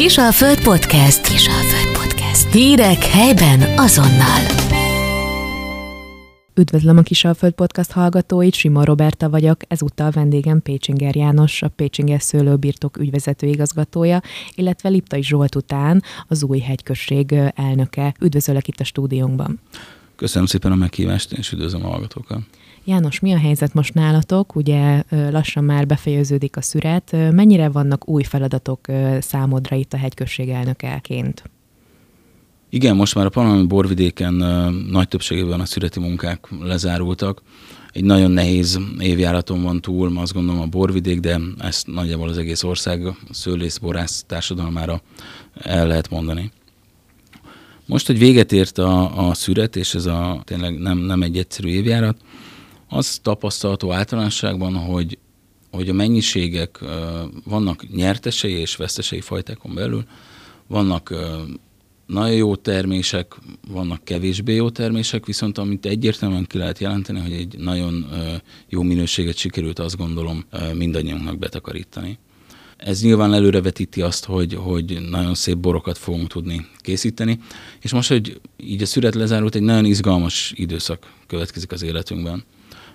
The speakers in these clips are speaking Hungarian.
Kisalföld Podcast. Kisalföld Podcast. Hírek helyben azonnal. Üdvözlöm a Kisalföld Podcast hallgatóit, Sima Roberta vagyok, ezúttal vendégem Pécsinger János, a Pécsinger Szőlőbirtok ügyvezető igazgatója, illetve Liptai Zsolt után az új hegyközség elnöke. Üdvözöllek itt a stúdiónkban. Köszönöm szépen a meghívást, és üdvözlöm a hallgatókat. János, mi a helyzet most nálatok? Ugye lassan már befejeződik a szüret. Mennyire vannak új feladatok számodra itt a hegyközség elnökeként? Igen, most már a Panamai borvidéken nagy többségében a szüreti munkák lezárultak. Egy nagyon nehéz évjáraton van túl, azt gondolom a borvidék, de ezt nagyjából az egész ország szőlész-borász társadalmára el lehet mondani. Most, hogy véget ért a, a szüret, és ez a tényleg nem, nem egy egyszerű évjárat, az tapasztalható általánosságban, hogy, hogy a mennyiségek vannak nyertesei és vesztesei fajtákon belül, vannak nagyon jó termések, vannak kevésbé jó termések, viszont amit egyértelműen ki lehet jelenteni, hogy egy nagyon jó minőséget sikerült azt gondolom mindannyiunknak betakarítani. Ez nyilván előrevetíti azt, hogy, hogy nagyon szép borokat fogunk tudni készíteni, és most, hogy így a szület lezárult, egy nagyon izgalmas időszak következik az életünkben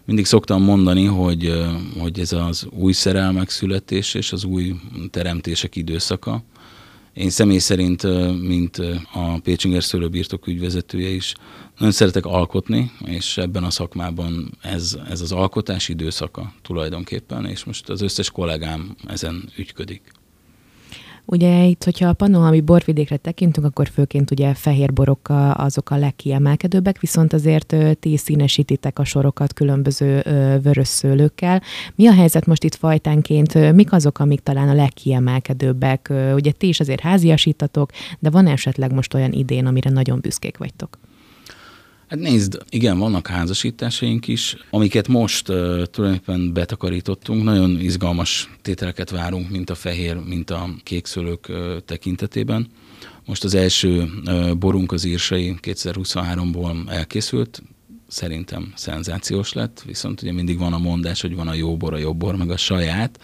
mindig szoktam mondani, hogy, hogy ez az új szerelmek születés és az új teremtések időszaka. Én személy szerint, mint a Pécsinger szőlőbirtok ügyvezetője is, nagyon szeretek alkotni, és ebben a szakmában ez, ez az alkotás időszaka tulajdonképpen, és most az összes kollégám ezen ügyködik. Ugye itt, hogyha a panohami borvidékre tekintünk, akkor főként ugye fehér borok azok a legkiemelkedőbbek, viszont azért ti színesítitek a sorokat különböző vörös szőlőkkel. Mi a helyzet most itt fajtánként? Mik azok, amik talán a legkiemelkedőbbek? Ugye ti is azért háziasítatok, de van esetleg most olyan idén, amire nagyon büszkék vagytok? Hát nézd, igen, vannak házasításaink is, amiket most uh, tulajdonképpen betakarítottunk. Nagyon izgalmas tételeket várunk, mint a fehér, mint a kékszőlők uh, tekintetében. Most az első uh, borunk az írsai 2023-ból elkészült, szerintem szenzációs lett, viszont ugye mindig van a mondás, hogy van a jó bor, a jobb bor, meg a saját.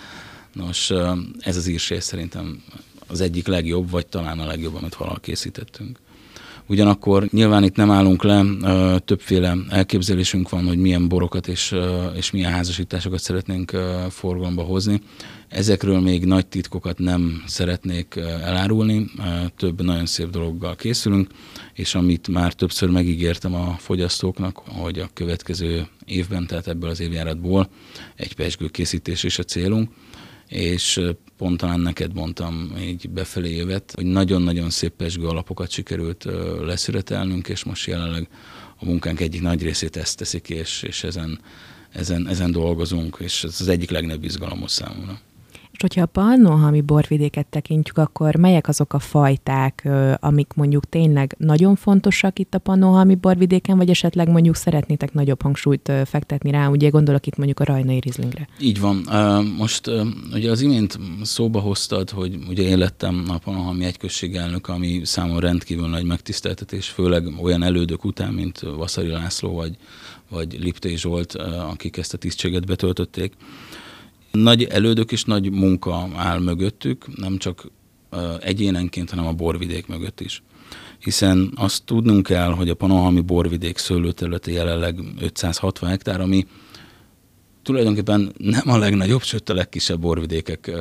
Nos, ez az írsai szerintem az egyik legjobb, vagy talán a legjobb, amit valaha készítettünk. Ugyanakkor nyilván itt nem állunk le, többféle elképzelésünk van, hogy milyen borokat és, és milyen házasításokat szeretnénk forgalomba hozni. Ezekről még nagy titkokat nem szeretnék elárulni, több nagyon szép dologgal készülünk, és amit már többször megígértem a fogyasztóknak, hogy a következő évben, tehát ebből az évjáratból egy pesgő készítés is a célunk, és pont talán neked mondtam így befelé jövet, hogy nagyon-nagyon szép pesgő alapokat sikerült leszületelnünk, és most jelenleg a munkánk egyik nagy részét ezt teszik, és, és ezen, ezen, ezen dolgozunk, és ez az egyik legnagyobb izgalomos számomra. És hogyha a pannonhalmi borvidéket tekintjük, akkor melyek azok a fajták, amik mondjuk tényleg nagyon fontosak itt a pannonhalmi borvidéken, vagy esetleg mondjuk szeretnétek nagyobb hangsúlyt fektetni rá, ugye gondolok itt mondjuk a rajnai rizlingre. Így van. Most ugye az imént szóba hoztad, hogy ugye én lettem a pannonhalmi egyközség elnök, ami számomra rendkívül nagy megtiszteltetés, főleg olyan elődök után, mint Vaszari László vagy, vagy Lipté Zsolt, akik ezt a tisztséget betöltötték. Nagy elődök és nagy munka áll mögöttük, nem csak egyénenként, hanem a borvidék mögött is. Hiszen azt tudnunk kell, hogy a Panohami borvidék szőlőterülete jelenleg 560 hektár, ami tulajdonképpen nem a legnagyobb, sőt a legkisebb borvidékek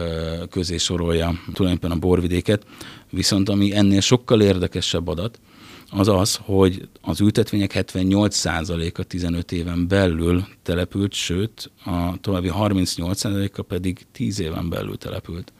közé sorolja tulajdonképpen a borvidéket, viszont ami ennél sokkal érdekesebb adat, az az, hogy az ültetvények 78%-a 15 éven belül települt, sőt a további 38%-a pedig 10 éven belül települt.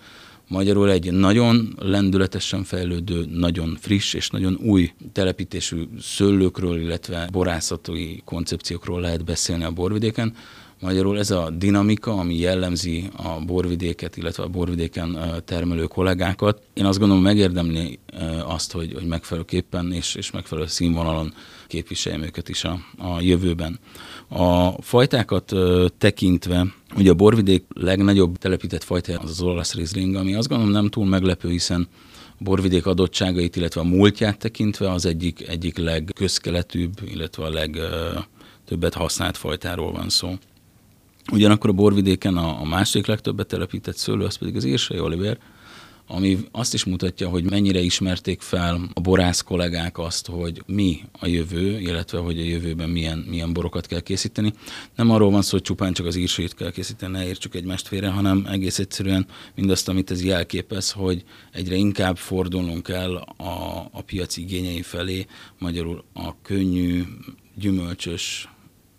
Magyarul egy nagyon lendületesen fejlődő, nagyon friss és nagyon új telepítésű szőlőkről, illetve borászatai koncepciókról lehet beszélni a borvidéken, Magyarul ez a dinamika, ami jellemzi a borvidéket, illetve a borvidéken termelő kollégákat, én azt gondolom megérdemli azt, hogy, hogy megfelelőképpen és, és megfelelő színvonalon képviseljem őket is a, a jövőben. A fajtákat tekintve, ugye a borvidék legnagyobb telepített fajta az az olasz rizling, ami azt gondolom nem túl meglepő, hiszen borvidék adottságait, illetve a múltját tekintve az egyik, egyik legközkeletűbb, illetve a legtöbbet használt fajtáról van szó. Ugyanakkor a borvidéken a, a másik legtöbbet telepített szőlő, az pedig az írsai oliver, ami azt is mutatja, hogy mennyire ismerték fel a borász kollégák azt, hogy mi a jövő, illetve hogy a jövőben milyen, milyen borokat kell készíteni. Nem arról van szó, hogy csupán csak az írsét kell készíteni, ne értsük egymást félre, hanem egész egyszerűen mindazt, amit ez jelképez, hogy egyre inkább fordulnunk el a, a piaci igényei felé, magyarul a könnyű, gyümölcsös,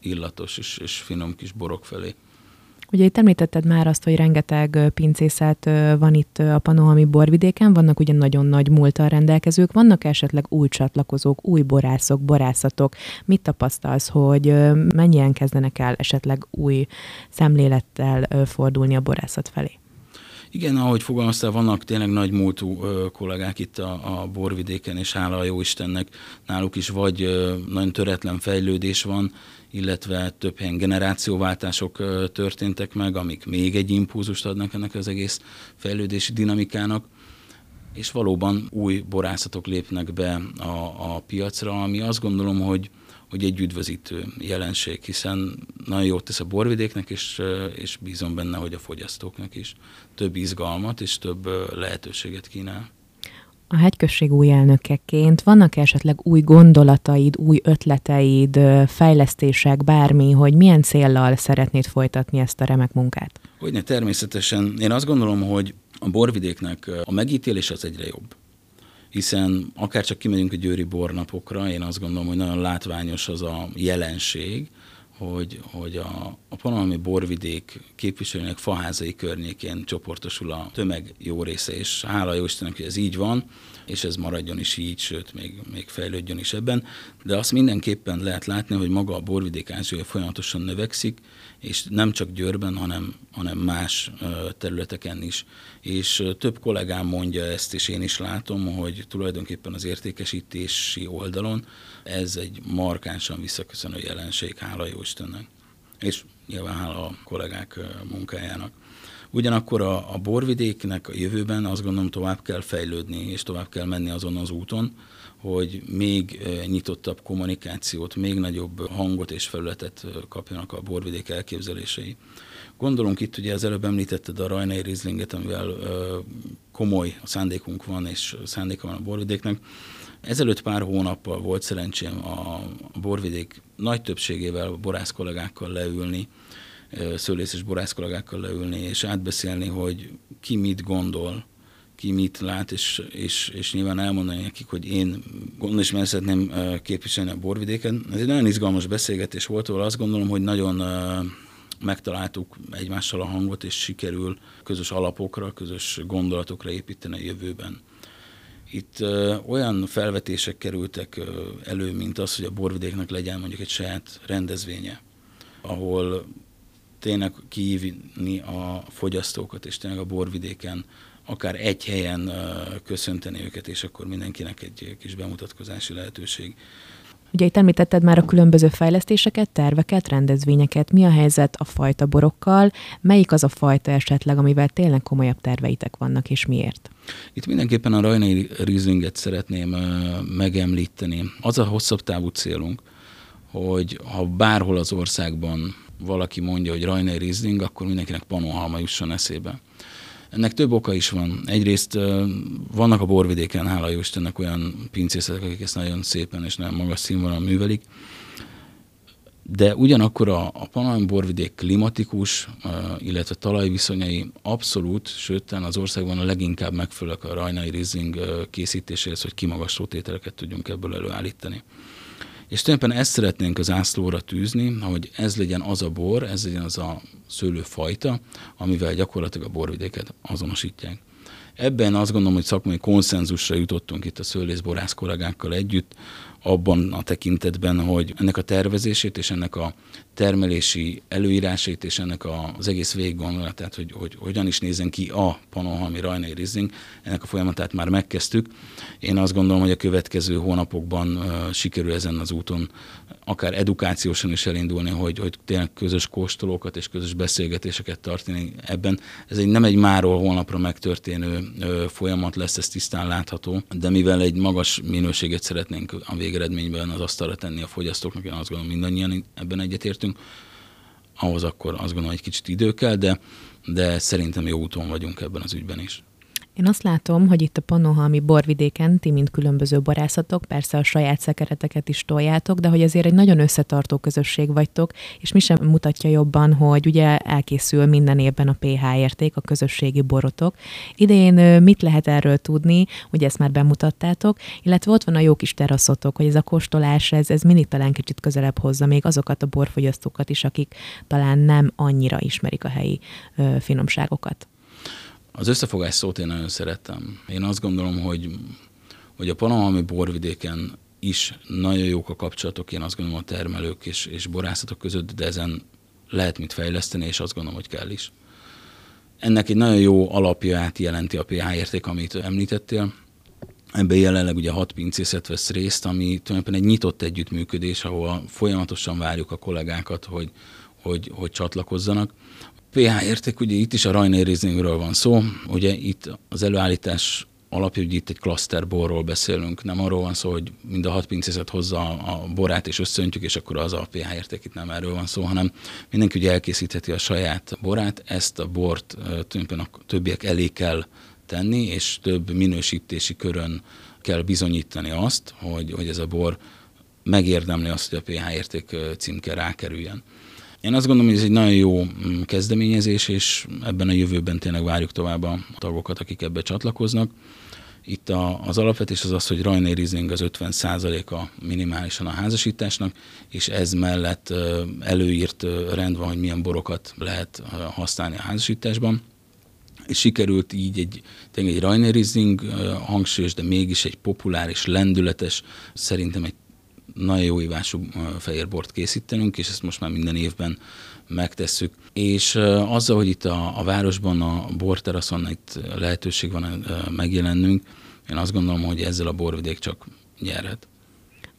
illatos és, és finom kis borok felé. Ugye itt említetted már azt, hogy rengeteg pincészet van itt a Panohami borvidéken, vannak ugye nagyon nagy múltal rendelkezők, vannak esetleg új csatlakozók, új borászok, borászatok. Mit tapasztalsz, hogy mennyien kezdenek el esetleg új szemlélettel fordulni a borászat felé? Igen, ahogy fogalmaztál, vannak tényleg nagy múltú kollégák itt a, a borvidéken, és hála a jó Istennek náluk is vagy nagyon töretlen fejlődés van, illetve több helyen generációváltások történtek meg, amik még egy impulzust adnak ennek az egész fejlődési dinamikának. És valóban új borászatok lépnek be a, a piacra, ami azt gondolom, hogy, hogy egy üdvözítő jelenség, hiszen nagyon jót tesz a borvidéknek, és, és bízom benne, hogy a fogyasztóknak is több izgalmat és több lehetőséget kínál a hegyközség új elnökeként vannak esetleg új gondolataid, új ötleteid, fejlesztések, bármi, hogy milyen céllal szeretnéd folytatni ezt a remek munkát? Hogyne, természetesen. Én azt gondolom, hogy a borvidéknek a megítélés az egyre jobb hiszen akár csak kimegyünk a győri bornapokra, én azt gondolom, hogy nagyon látványos az a jelenség, hogy, hogy a, a panalmi borvidék képviselőnek faházai környékén csoportosul a tömeg jó része, és hála jó Istennek, hogy ez így van, és ez maradjon is így, sőt, még, még fejlődjön is ebben. De azt mindenképpen lehet látni, hogy maga a borvidék Ázsia folyamatosan növekszik, és nem csak Győrben, hanem, hanem más területeken is. És több kollégám mondja ezt, és én is látom, hogy tulajdonképpen az értékesítési oldalon ez egy markánsan visszaköszönő jelenség, hála jó Istennek. És nyilván hála a kollégák munkájának. Ugyanakkor a, a borvidéknek a jövőben azt gondolom tovább kell fejlődni, és tovább kell menni azon az úton, hogy még nyitottabb kommunikációt, még nagyobb hangot és felületet kapjanak a borvidék elképzelései. Gondolunk itt, ugye az előbb említetted a Rajnai Rizlinget, amivel komoly szándékunk van, és szándéka van a borvidéknek. Ezelőtt pár hónappal volt szerencsém a borvidék nagy többségével, borász kollégákkal leülni, szőlész és borász kollégákkal leülni, és átbeszélni, hogy ki mit gondol, ki mit lát, és, és, és nyilván elmondani nekik, hogy én gondol is mert szeretném képviselni a borvidéken. Ez egy nagyon izgalmas beszélgetés volt, ahol azt gondolom, hogy nagyon megtaláltuk egymással a hangot, és sikerül közös alapokra, közös gondolatokra építeni a jövőben. Itt ö, olyan felvetések kerültek ö, elő, mint az, hogy a borvidéknek legyen mondjuk egy saját rendezvénye, ahol tényleg kihívni a fogyasztókat, és tényleg a borvidéken akár egy helyen köszönteni őket, és akkor mindenkinek egy kis bemutatkozási lehetőség. Ugye itt említetted már a különböző fejlesztéseket, terveket, rendezvényeket. Mi a helyzet a fajta borokkal? Melyik az a fajta esetleg, amivel tényleg komolyabb terveitek vannak, és miért? Itt mindenképpen a Rajnai Rieslinget szeretném megemlíteni. Az a hosszabb távú célunk, hogy ha bárhol az országban valaki mondja, hogy Rajnai Riesling, akkor mindenkinek Pannonhalma jusson eszébe. Ennek több oka is van. Egyrészt vannak a borvidéken, hála jó Istennek olyan pincészetek, akik ezt nagyon szépen és nagyon magas színvonalon művelik, de ugyanakkor a, a Pannonhalmi borvidék klimatikus, illetve talajviszonyai abszolút, sőt, az országban a leginkább megfelelők a rajnai Riesling készítéséhez, hogy kimagasló tételeket tudjunk ebből előállítani. És tulajdonképpen ezt szeretnénk az ászlóra tűzni, hogy ez legyen az a bor, ez legyen az a szőlőfajta, amivel gyakorlatilag a borvidéket azonosítják. Ebben azt gondolom, hogy szakmai konszenzusra jutottunk itt a szőlészborász kollégákkal együtt, abban a tekintetben, hogy ennek a tervezését és ennek a termelési előírásait és ennek az egész végiggondolatát, hogy, hogy hogyan is nézzen ki a Panohalmi Rajnai Rizling, ennek a folyamatát már megkezdtük. Én azt gondolom, hogy a következő hónapokban uh, sikerül ezen az úton akár edukációsan is elindulni, hogy, hogy tényleg közös kóstolókat és közös beszélgetéseket tartani ebben. Ez egy nem egy máról holnapra megtörténő uh, folyamat lesz, ez tisztán látható, de mivel egy magas minőséget szeretnénk a végeredményben az asztalra tenni a fogyasztóknak, én azt gondolom mindannyian ebben egyetértünk, ahhoz akkor azt gondolom, hogy kicsit idő kell, de, de szerintem jó úton vagyunk ebben az ügyben is. Én azt látom, hogy itt a Panohalmi borvidéken ti, mint különböző borászatok, persze a saját szekereteket is toljátok, de hogy azért egy nagyon összetartó közösség vagytok, és mi sem mutatja jobban, hogy ugye elkészül minden évben a pH érték, a közösségi borotok. Idén mit lehet erről tudni, ugye ezt már bemutattátok, illetve ott van a jó kis teraszotok, hogy ez a kóstolás, ez, ez mindig talán kicsit közelebb hozza még azokat a borfogyasztókat is, akik talán nem annyira ismerik a helyi ö, finomságokat. Az összefogás szót én nagyon szeretem. Én azt gondolom, hogy, hogy a Panamami borvidéken is nagyon jók a kapcsolatok, én azt gondolom a termelők és, és borászatok között, de ezen lehet mit fejleszteni, és azt gondolom, hogy kell is. Ennek egy nagyon jó alapját jelenti a pH érték, amit említettél. Ebben jelenleg ugye hat pincészet vesz részt, ami tulajdonképpen egy nyitott együttműködés, ahol folyamatosan várjuk a kollégákat, hogy, hogy, hogy csatlakozzanak pH érték, ugye itt is a Rainer Rieslingről van szó, ugye itt az előállítás alapja, hogy itt egy borról beszélünk, nem arról van szó, hogy mind a hat pincészet hozza a borát és összöntjük, és akkor az a pH érték, itt nem erről van szó, hanem mindenki ugye elkészítheti a saját borát, ezt a bort tulajdonképpen a többiek elé kell tenni, és több minősítési körön kell bizonyítani azt, hogy, hogy ez a bor megérdemli azt, hogy a pH érték címke rákerüljen. Én azt gondolom, hogy ez egy nagyon jó mm, kezdeményezés, és ebben a jövőben tényleg várjuk tovább a tagokat, akik ebbe csatlakoznak. Itt a, az alapvetés az az, hogy Riesling az 50 a minimálisan a házasításnak, és ez mellett előírt rend van, hogy milyen borokat lehet használni a házasításban. És sikerült így egy, tényleg egy Riesling hangsúlyos, de mégis egy populáris, lendületes, szerintem egy nagyon jó ívású fehérbort készítenünk, és ezt most már minden évben megtesszük. És azzal, hogy itt a, a városban, a borteraszon itt lehetőség van megjelennünk, én azt gondolom, hogy ezzel a borvidék csak nyerhet.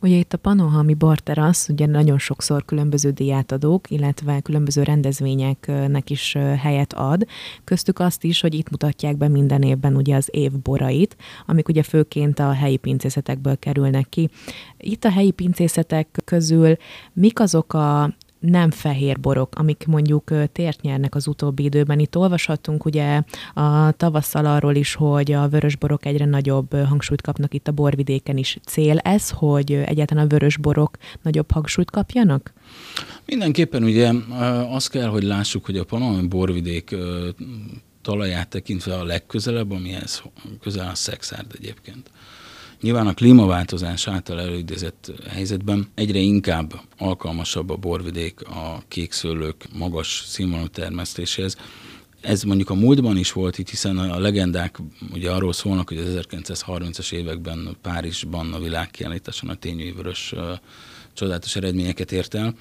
Ugye itt a Panohami Barterasz ugye nagyon sokszor különböző diátadók, illetve különböző rendezvényeknek is helyet ad. Köztük azt is, hogy itt mutatják be minden évben ugye az év borait, amik ugye főként a helyi pincészetekből kerülnek ki. Itt a helyi pincészetek közül mik azok a nem fehér borok, amik mondjuk tért nyernek az utóbbi időben. Itt olvashattunk ugye a tavasszal arról is, hogy a vörös borok egyre nagyobb hangsúlyt kapnak itt a borvidéken is. Cél ez, hogy egyáltalán a vörös borok nagyobb hangsúlyt kapjanak? Mindenképpen ugye azt kell, hogy lássuk, hogy a Panamai borvidék talaját tekintve a legközelebb, amihez közel a Szexárd egyébként. Nyilván a klímaváltozás által előidézett helyzetben egyre inkább alkalmasabb a borvidék a kékszőlők magas színvonalú termesztéséhez. Ez mondjuk a múltban is volt itt, hiszen a legendák ugye arról szólnak, hogy az 1930-as években Párizsban a világkiállításon a tényűvörös csodálatos eredményeket ért el,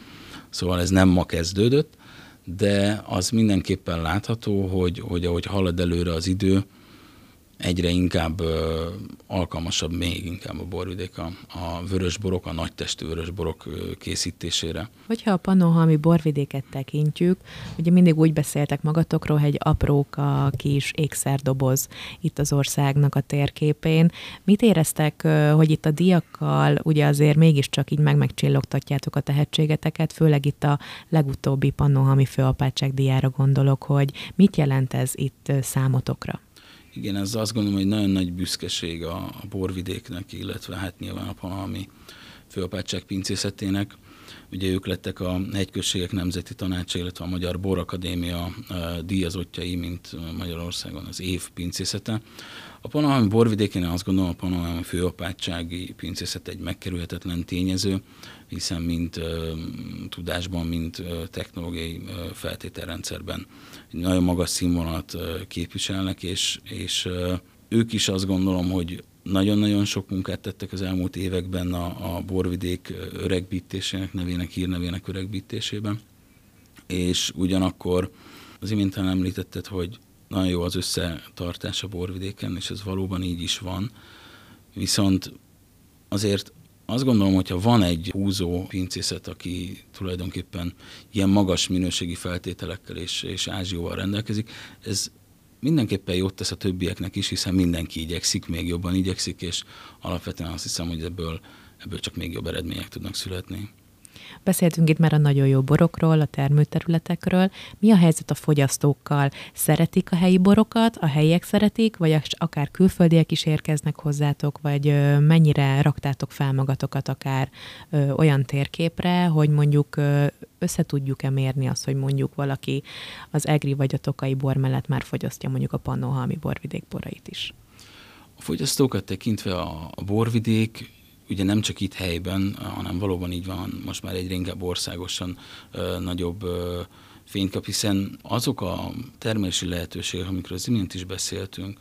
szóval ez nem ma kezdődött, de az mindenképpen látható, hogy, hogy ahogy halad előre az idő, egyre inkább ö, alkalmasabb, még inkább a borvidék a, a vörösborok, a nagytestű vörösborok készítésére. Hogyha a panohalmi borvidéket tekintjük, ugye mindig úgy beszéltek magatokról, hogy egy apróka kis ékszerdoboz itt az országnak a térképén. Mit éreztek, hogy itt a diakkal ugye azért mégiscsak így meg-megcsillogtatjátok a tehetségeteket, főleg itt a legutóbbi panohalmi főapátság diára gondolok, hogy mit jelent ez itt számotokra? Igen, ez azt gondolom, hogy nagyon nagy büszkeség a, a borvidéknek, illetve hát nyilván a panalmi főapátság pincészetének. Ugye ők lettek a hegyközségek nemzeti tanácsa, illetve a Magyar Borakadémia díjazottjai, mint Magyarországon az év pincészete. A Panahalmi borvidékén azt gondolom, a Panahalmi főapátsági pincészet egy megkerülhetetlen tényező, hiszen mind uh, tudásban, mind uh, technológiai feltételrendszerben nagyon magas színvonalat képviselnek, és, és ők is azt gondolom, hogy nagyon-nagyon sok munkát tettek az elmúlt években a, a borvidék öregbítésének, nevének, hírnevének öregbítésében, és ugyanakkor az imént említetted, hogy nagyon jó az összetartás a borvidéken, és ez valóban így is van. Viszont azért azt gondolom, hogyha van egy húzó pincészet, aki tulajdonképpen ilyen magas minőségi feltételekkel és, és ázsióval rendelkezik, ez mindenképpen jót tesz a többieknek is, hiszen mindenki igyekszik, még jobban igyekszik, és alapvetően azt hiszem, hogy ebből, ebből csak még jobb eredmények tudnak születni. Beszéltünk itt már a nagyon jó borokról, a termőterületekről. Mi a helyzet a fogyasztókkal? Szeretik a helyi borokat, a helyiek szeretik, vagy akár külföldiek is érkeznek hozzátok, vagy mennyire raktátok fel magatokat akár olyan térképre, hogy mondjuk össze tudjuk-e mérni azt, hogy mondjuk valaki az egri vagy a tokai bor mellett már fogyasztja mondjuk a pannonhalmi borvidék borait is? A fogyasztókat tekintve a, a borvidék ugye nem csak itt helyben, hanem valóban így van, most már egyre inkább országosan ö, nagyobb ö, fényt kap, hiszen azok a termelési lehetőségek, amikről az imént is beszéltünk,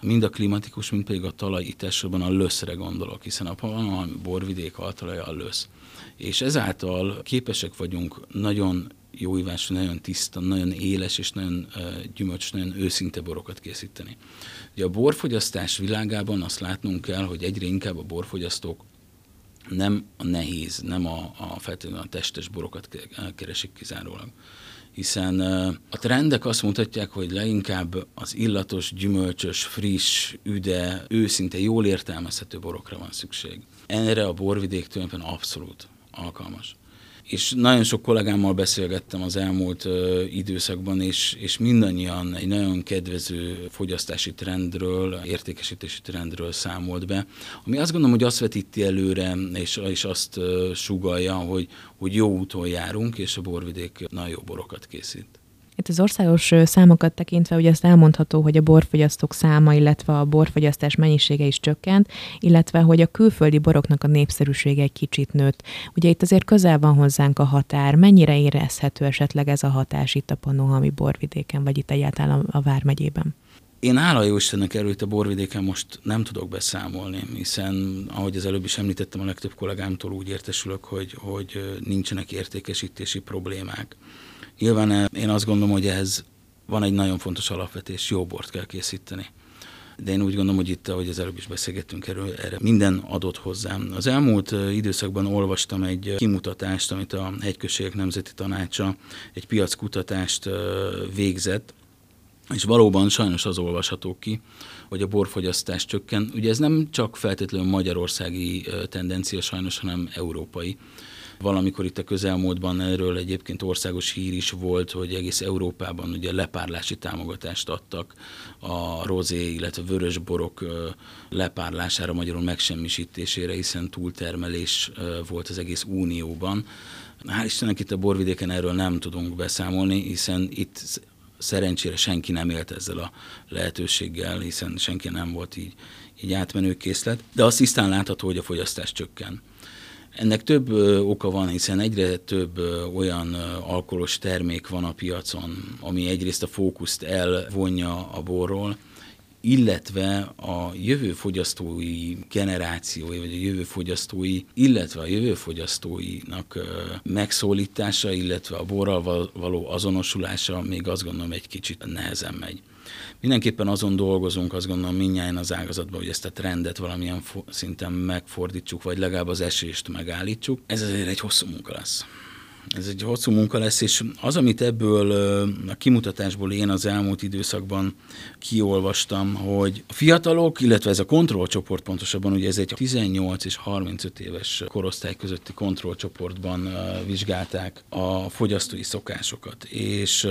mind a klimatikus, mind pedig a talaj itt elsősorban a löszre gondolok, hiszen a a borvidék altalaja a lösz. És ezáltal képesek vagyunk nagyon jó ívású, nagyon tiszta, nagyon éles és nagyon gyümölcs, nagyon őszinte borokat készíteni. Ugye a borfogyasztás világában azt látnunk kell, hogy egyre inkább a borfogyasztók nem a nehéz, nem a, a feltétlenül a testes borokat keresik kizárólag. Hiszen a trendek azt mutatják, hogy leginkább az illatos, gyümölcsös, friss, üde, őszinte, jól értelmezhető borokra van szükség. Erre a borvidék tulajdonképpen abszolút alkalmas és nagyon sok kollégámmal beszélgettem az elmúlt ö, időszakban, és, és mindannyian egy nagyon kedvező fogyasztási trendről, értékesítési trendről számolt be, ami azt gondolom, hogy azt vetíti előre, és, és azt ö, sugalja, hogy, hogy jó úton járunk, és a borvidék nagyon jó borokat készít. Itt az országos számokat tekintve ugye azt elmondható, hogy a borfogyasztók száma, illetve a borfogyasztás mennyisége is csökkent, illetve hogy a külföldi boroknak a népszerűsége egy kicsit nőtt. Ugye itt azért közel van hozzánk a határ. Mennyire érezhető esetleg ez a hatás itt a Panohami borvidéken, vagy itt egyáltalán a Vármegyében? Én hála jó Istennek erőt a borvidéken most nem tudok beszámolni, hiszen ahogy az előbb is említettem, a legtöbb kollégámtól úgy értesülök, hogy, hogy nincsenek értékesítési problémák. Nyilván én azt gondolom, hogy ez van egy nagyon fontos alapvetés, jó bort kell készíteni. De én úgy gondolom, hogy itt, ahogy az előbb is beszélgettünk erről, erre minden adott hozzám. Az elmúlt időszakban olvastam egy kimutatást, amit a Hegyközségek Nemzeti Tanácsa, egy piackutatást végzett, és valóban sajnos az olvasható ki, hogy a borfogyasztás csökken. Ugye ez nem csak feltétlenül magyarországi tendencia sajnos, hanem európai. Valamikor itt a közelmúltban erről egyébként országos hír is volt, hogy egész Európában ugye lepárlási támogatást adtak a rozé, illetve vörös borok lepárlására, magyarul megsemmisítésére, hiszen túltermelés volt az egész unióban. Hál' Istennek itt a borvidéken erről nem tudunk beszámolni, hiszen itt szerencsére senki nem élt ezzel a lehetőséggel, hiszen senki nem volt így, így átmenőkészlet, de azt tisztán látható, hogy a fogyasztás csökken. Ennek több oka van, hiszen egyre több olyan alkoholos termék van a piacon, ami egyrészt a fókuszt elvonja a borról, illetve a jövő fogyasztói generációi, vagy a jövő fogyasztói, illetve a jövő fogyasztóinak megszólítása, illetve a borral való azonosulása még azt gondolom egy kicsit nehezen megy. Mindenképpen azon dolgozunk, azt gondolom mindjárt az ágazatban, hogy ezt a trendet valamilyen szinten megfordítsuk, vagy legalább az esést megállítsuk. Ez azért egy hosszú munka lesz. Ez egy hosszú munka lesz, és az, amit ebből a kimutatásból én az elmúlt időszakban kiolvastam, hogy a fiatalok, illetve ez a kontrollcsoport pontosabban, ugye ez egy 18 és 35 éves korosztály közötti kontrollcsoportban vizsgálták a fogyasztói szokásokat. És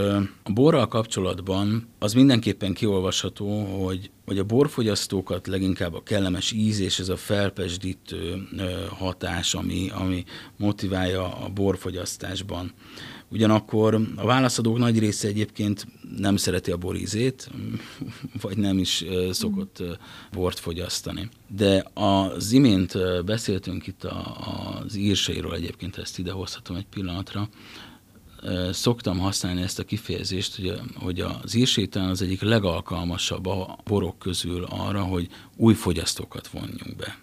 a borral kapcsolatban az mindenképpen kiolvasható, hogy hogy a borfogyasztókat leginkább a kellemes íz és ez a felpesdítő hatás, ami, ami motiválja a borfogyasztásban. Ugyanakkor a válaszadók nagy része egyébként nem szereti a borízét, vagy nem is szokott bort fogyasztani. De az imént beszéltünk itt az írsairól egyébként, ezt idehozhatom egy pillanatra, szoktam használni ezt a kifejezést, hogy, hogy az írsétán az egyik legalkalmasabb a borok közül arra, hogy új fogyasztókat vonjunk be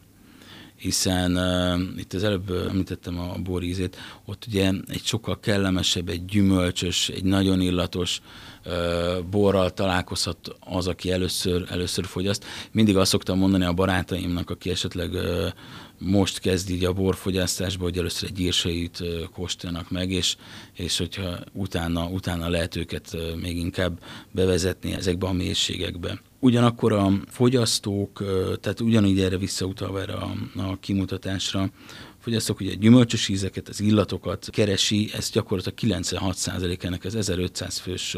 hiszen uh, itt az előbb említettem a borízét, ott ugye egy sokkal kellemesebb, egy gyümölcsös, egy nagyon illatos uh, borral találkozhat az, aki először, először fogyaszt. Mindig azt szoktam mondani a barátaimnak, aki esetleg uh, most kezd így a borfogyasztásba, hogy először egy írsait kóstoljanak meg, és, és hogyha utána, utána lehet őket még inkább bevezetni ezekbe a mélységekbe. Ugyanakkor a fogyasztók, tehát ugyanígy erre visszautalva erre a, a kimutatásra, a fogyasztók, ugye a gyümölcsös ízeket, az illatokat keresi, ez gyakorlatilag 96% ennek az 1500 fős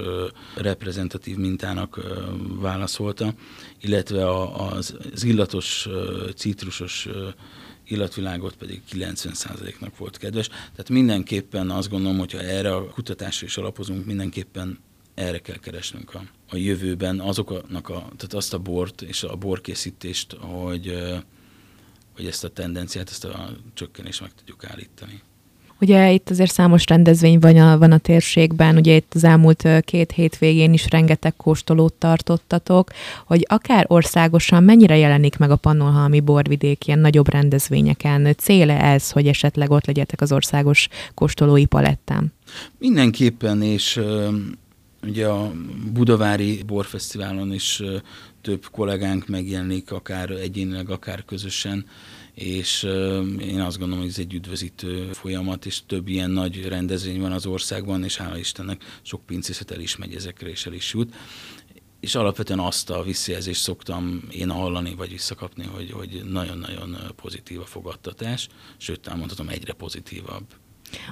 reprezentatív mintának válaszolta, illetve az, az illatos, citrusos illatvilágot pedig 90%-nak volt kedves. Tehát mindenképpen azt gondolom, hogyha erre a kutatásra is alapozunk, mindenképpen erre kell keresnünk a, a jövőben azoknak a, tehát azt a bort és a borkészítést, hogy, hogy ezt a tendenciát, ezt a csökkenést meg tudjuk állítani. Ugye itt azért számos rendezvény van a, van a térségben, ugye itt az elmúlt két hétvégén is rengeteg kóstolót tartottatok, hogy akár országosan mennyire jelenik meg a Pannonhalmi borvidék ilyen nagyobb rendezvényeken? Céle ez, hogy esetleg ott legyetek az országos kóstolói palettán? Mindenképpen, és ugye a Budavári Borfesztiválon is több kollégánk megjelenik, akár egyénileg, akár közösen, és én azt gondolom, hogy ez egy üdvözítő folyamat, és több ilyen nagy rendezvény van az országban, és hála Istennek sok pincészet el is megy ezekre, és el is jut. És alapvetően azt a visszajelzést szoktam én hallani, vagy visszakapni, hogy, hogy nagyon-nagyon pozitív a fogadtatás, sőt, elmondhatom, egyre pozitívabb.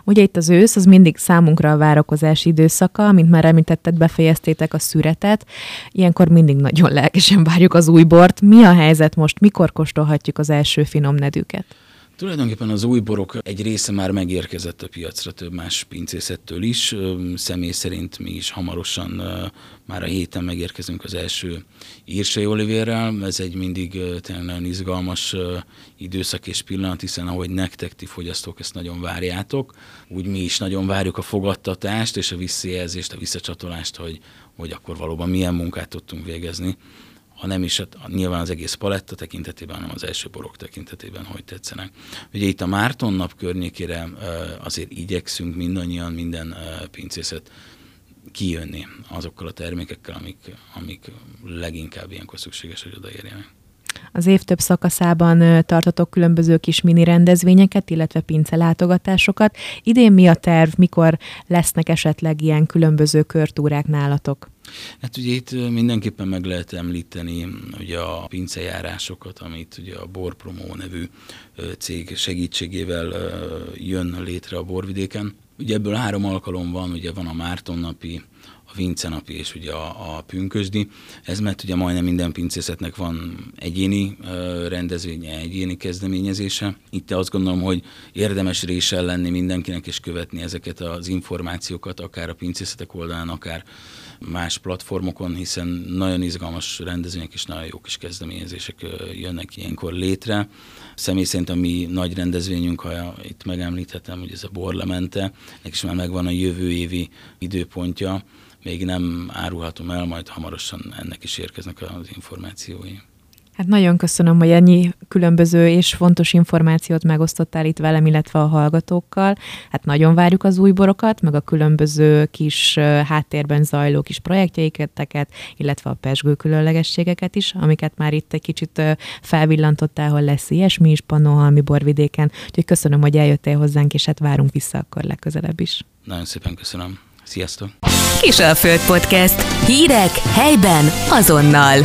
Ugye itt az ősz, az mindig számunkra a várakozás időszaka, mint már említetted, befejeztétek a szüretet. Ilyenkor mindig nagyon lelkesen várjuk az új bort. Mi a helyzet most? Mikor kóstolhatjuk az első finom nedűket? Tulajdonképpen az új borok egy része már megérkezett a piacra több más pincészettől is. Személy szerint mi is hamarosan már a héten megérkezünk az első Írsai Olivérrel. Ez egy mindig tényleg nagyon izgalmas időszak és pillanat, hiszen ahogy nektek, ti fogyasztók ezt nagyon várjátok, úgy mi is nagyon várjuk a fogadtatást és a visszajelzést, a visszacsatolást, hogy, hogy akkor valóban milyen munkát tudtunk végezni ha nem is hát nyilván az egész paletta tekintetében, hanem az első borok tekintetében, hogy tetszenek. Ugye itt a Márton nap környékére azért igyekszünk mindannyian, minden pincészet kijönni azokkal a termékekkel, amik, amik leginkább ilyenkor szükséges, hogy odaérjenek. Az év több szakaszában tartotok különböző kis mini rendezvényeket, illetve pincelátogatásokat. Idén mi a terv, mikor lesznek esetleg ilyen különböző körtúrák nálatok? Hát ugye itt mindenképpen meg lehet említeni ugye a pincejárásokat, amit ugye a Borpromó nevű cég segítségével jön létre a borvidéken. Ugye ebből három alkalom van, ugye van a Márton napi, a Vince napi és ugye a, a pünkösdi. Ez mert ugye majdnem minden pincészetnek van egyéni rendezvénye, egyéni kezdeményezése. Itt azt gondolom, hogy érdemes réssel lenni mindenkinek és követni ezeket az információkat, akár a pincészetek oldalán, akár más platformokon, hiszen nagyon izgalmas rendezvények és nagyon jó kis kezdeményezések jönnek ilyenkor létre. Személy szerint a mi nagy rendezvényünk, ha itt megemlíthetem, hogy ez a Borlemente, nek is már megvan a jövő évi időpontja, még nem árulhatom el, majd hamarosan ennek is érkeznek az információi. Hát nagyon köszönöm, hogy ennyi különböző és fontos információt megosztottál itt velem, illetve a hallgatókkal. Hát nagyon várjuk az új borokat, meg a különböző kis háttérben zajló kis projektjeiketeket, illetve a pesgő különlegességeket is, amiket már itt egy kicsit felvillantottál, hol lesz ilyesmi is Pannonhalmi borvidéken. Úgyhogy köszönöm, hogy eljöttél hozzánk, és hát várunk vissza akkor legközelebb is. Nagyon szépen köszönöm. Sziasztok! Kisalföld Podcast. Hírek helyben azonnal.